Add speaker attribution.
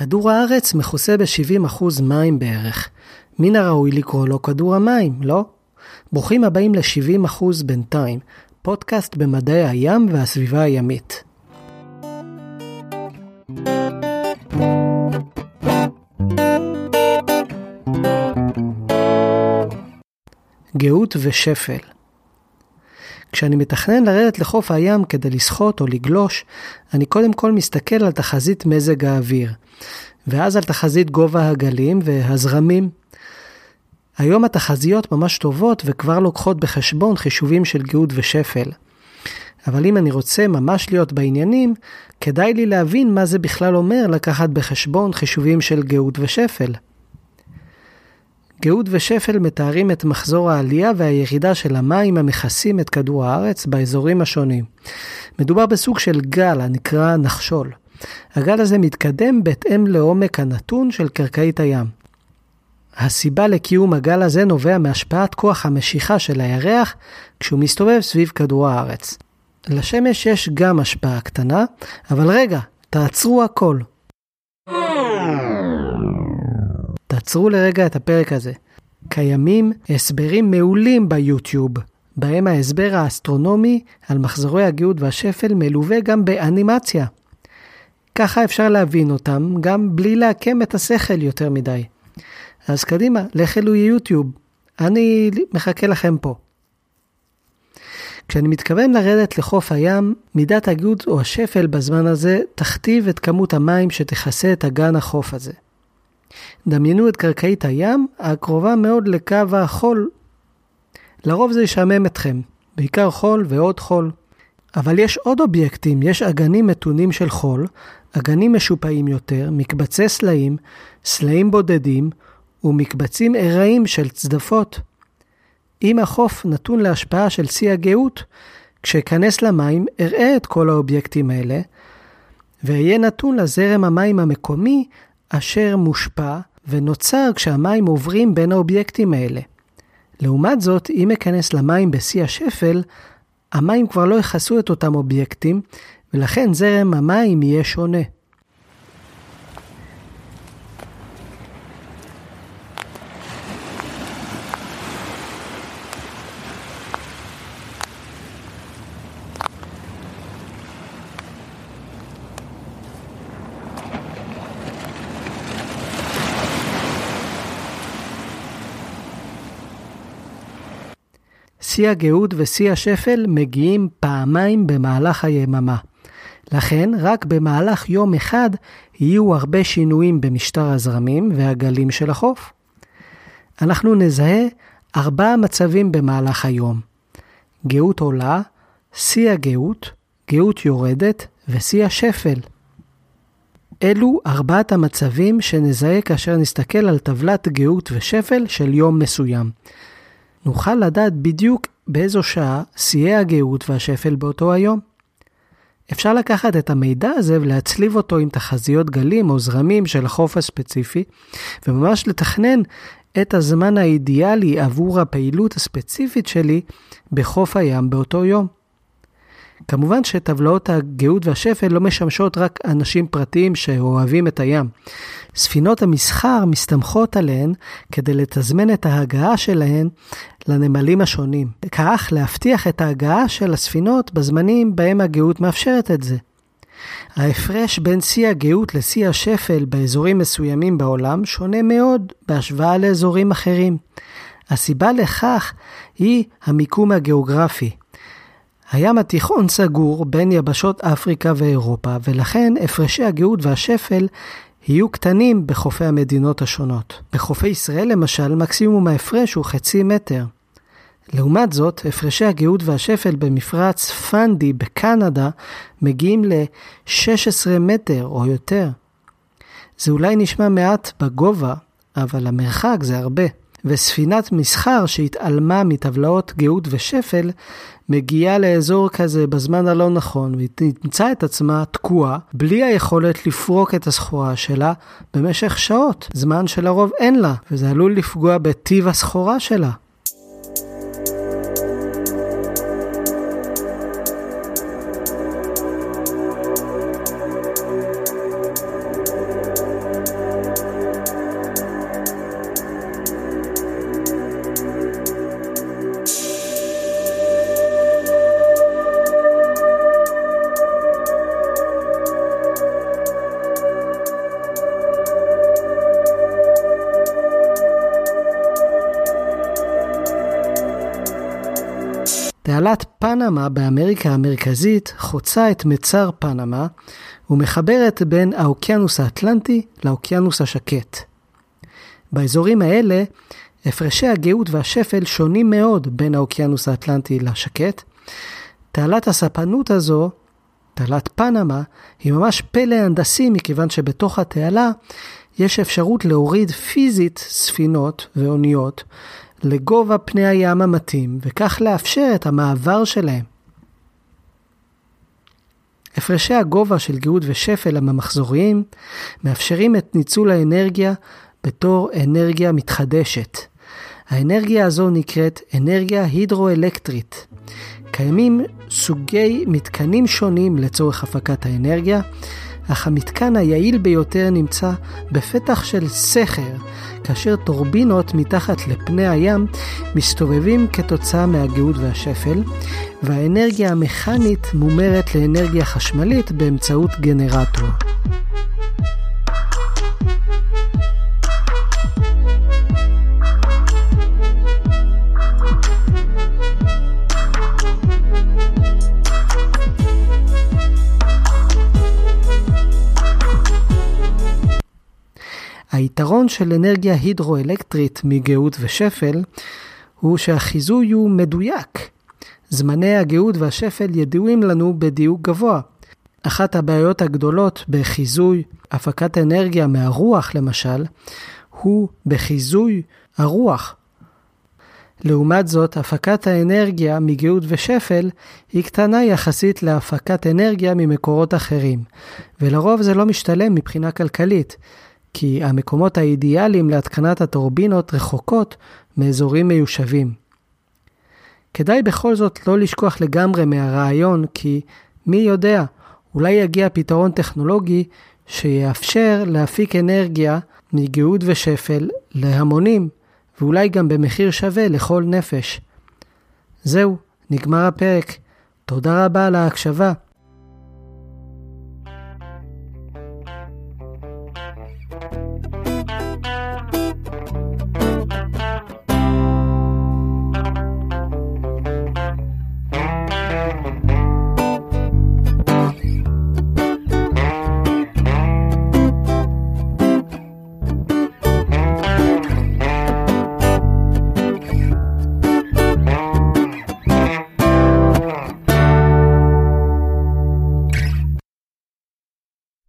Speaker 1: כדור הארץ מכוסה ב-70% מים בערך. מן הראוי לקרוא לו כדור המים, לא? ברוכים הבאים ל-70% בינתיים, פודקאסט במדעי הים והסביבה הימית. גאות ושפל כשאני מתכנן לרדת לחוף הים כדי לשחות או לגלוש, אני קודם כל מסתכל על תחזית מזג האוויר, ואז על תחזית גובה הגלים והזרמים. היום התחזיות ממש טובות וכבר לוקחות בחשבון חישובים של גאות ושפל. אבל אם אני רוצה ממש להיות בעניינים, כדאי לי להבין מה זה בכלל אומר לקחת בחשבון חישובים של גאות ושפל. גאות ושפל מתארים את מחזור העלייה והירידה של המים המכסים את כדור הארץ באזורים השונים. מדובר בסוג של גל הנקרא נחשול. הגל הזה מתקדם בהתאם לעומק הנתון של קרקעית הים. הסיבה לקיום הגל הזה נובע מהשפעת כוח המשיכה של הירח כשהוא מסתובב סביב כדור הארץ. לשמש יש גם השפעה קטנה, אבל רגע, תעצרו הכל. תעצרו לרגע את הפרק הזה. קיימים הסברים מעולים ביוטיוב, בהם ההסבר האסטרונומי על מחזורי הגאות והשפל מלווה גם באנימציה. ככה אפשר להבין אותם גם בלי לעקם את השכל יותר מדי. אז קדימה, לכו ליוטיוב. אני מחכה לכם פה. כשאני מתכוון לרדת לחוף הים, מידת הגאות או השפל בזמן הזה תכתיב את כמות המים שתכסה את אגן החוף הזה. דמיינו את קרקעית הים הקרובה מאוד לקו החול. לרוב זה ישעמם אתכם, בעיקר חול ועוד חול. אבל יש עוד אובייקטים, יש אגנים מתונים של חול, אגנים משופעים יותר, מקבצי סלעים, סלעים בודדים ומקבצים ארעיים של צדפות. אם החוף נתון להשפעה של שיא הגאות, כשאכנס למים אראה את כל האובייקטים האלה, ואהיה נתון לזרם המים המקומי אשר מושפע ונוצר כשהמים עוברים בין האובייקטים האלה. לעומת זאת, אם אכנס למים בשיא השפל, המים כבר לא יכסו את אותם אובייקטים, ולכן זרם המים יהיה שונה. שיא הגאות ושיא השפל מגיעים פעמיים במהלך היממה. לכן, רק במהלך יום אחד יהיו הרבה שינויים במשטר הזרמים והגלים של החוף. אנחנו נזהה ארבעה מצבים במהלך היום. גאות עולה, שיא הגאות, גאות יורדת ושיא השפל. אלו ארבעת המצבים שנזהה כאשר נסתכל על טבלת גאות ושפל של יום מסוים. נוכל לדעת בדיוק באיזו שעה שיאי הגאות והשפל באותו היום. אפשר לקחת את המידע הזה ולהצליב אותו עם תחזיות גלים או זרמים של החוף הספציפי, וממש לתכנן את הזמן האידיאלי עבור הפעילות הספציפית שלי בחוף הים באותו יום. כמובן שטבלאות הגאות והשפל לא משמשות רק אנשים פרטיים שאוהבים את הים. ספינות המסחר מסתמכות עליהן כדי לתזמן את ההגעה שלהן לנמלים השונים. כך להבטיח את ההגעה של הספינות בזמנים בהם הגאות מאפשרת את זה. ההפרש בין שיא הגאות לשיא השפל באזורים מסוימים בעולם שונה מאוד בהשוואה לאזורים אחרים. הסיבה לכך היא המיקום הגיאוגרפי. הים התיכון סגור בין יבשות אפריקה ואירופה, ולכן הפרשי הגאות והשפל יהיו קטנים בחופי המדינות השונות. בחופי ישראל למשל, מקסימום ההפרש הוא חצי מטר. לעומת זאת, הפרשי הגאות והשפל במפרץ פנדי בקנדה מגיעים ל-16 מטר או יותר. זה אולי נשמע מעט בגובה, אבל המרחק זה הרבה. וספינת מסחר שהתעלמה מטבלאות גאות ושפל, מגיעה לאזור כזה בזמן הלא נכון, והיא תמצא את עצמה תקועה, בלי היכולת לפרוק את הסחורה שלה במשך שעות, זמן שלרוב אין לה, וזה עלול לפגוע בטיב הסחורה שלה. פנמה באמריקה המרכזית חוצה את מצר פנמה ומחברת בין האוקיינוס האטלנטי לאוקיינוס השקט. באזורים האלה, הפרשי הגאות והשפל שונים מאוד בין האוקיינוס האטלנטי לשקט. תעלת הספנות הזו, תעלת פנמה, היא ממש פלא הנדסי מכיוון שבתוך התעלה יש אפשרות להוריד פיזית ספינות ואוניות לגובה פני הים המתאים, וכך לאפשר את המעבר שלהם. הפרשי הגובה של גאות ושפל הממחזוריים מאפשרים את ניצול האנרגיה בתור אנרגיה מתחדשת. האנרגיה הזו נקראת אנרגיה הידרואלקטרית. קיימים סוגי מתקנים שונים לצורך הפקת האנרגיה, אך המתקן היעיל ביותר נמצא בפתח של סכר, כאשר טורבינות מתחת לפני הים מסתובבים כתוצאה מהגאות והשפל, והאנרגיה המכנית מומרת לאנרגיה חשמלית באמצעות גנרטור. היתרון של אנרגיה הידרואלקטרית מגאות ושפל הוא שהחיזוי הוא מדויק. זמני הגאות והשפל ידועים לנו בדיוק גבוה. אחת הבעיות הגדולות בחיזוי הפקת אנרגיה מהרוח למשל, הוא בחיזוי הרוח. לעומת זאת, הפקת האנרגיה מגאות ושפל היא קטנה יחסית להפקת אנרגיה ממקורות אחרים, ולרוב זה לא משתלם מבחינה כלכלית, כי המקומות האידיאליים להתקנת הטורבינות רחוקות מאזורים מיושבים. כדאי בכל זאת לא לשכוח לגמרי מהרעיון, כי מי יודע, אולי יגיע פתרון טכנולוגי שיאפשר להפיק אנרגיה מגאות ושפל להמונים, ואולי גם במחיר שווה לכל נפש. זהו, נגמר הפרק. תודה רבה על ההקשבה.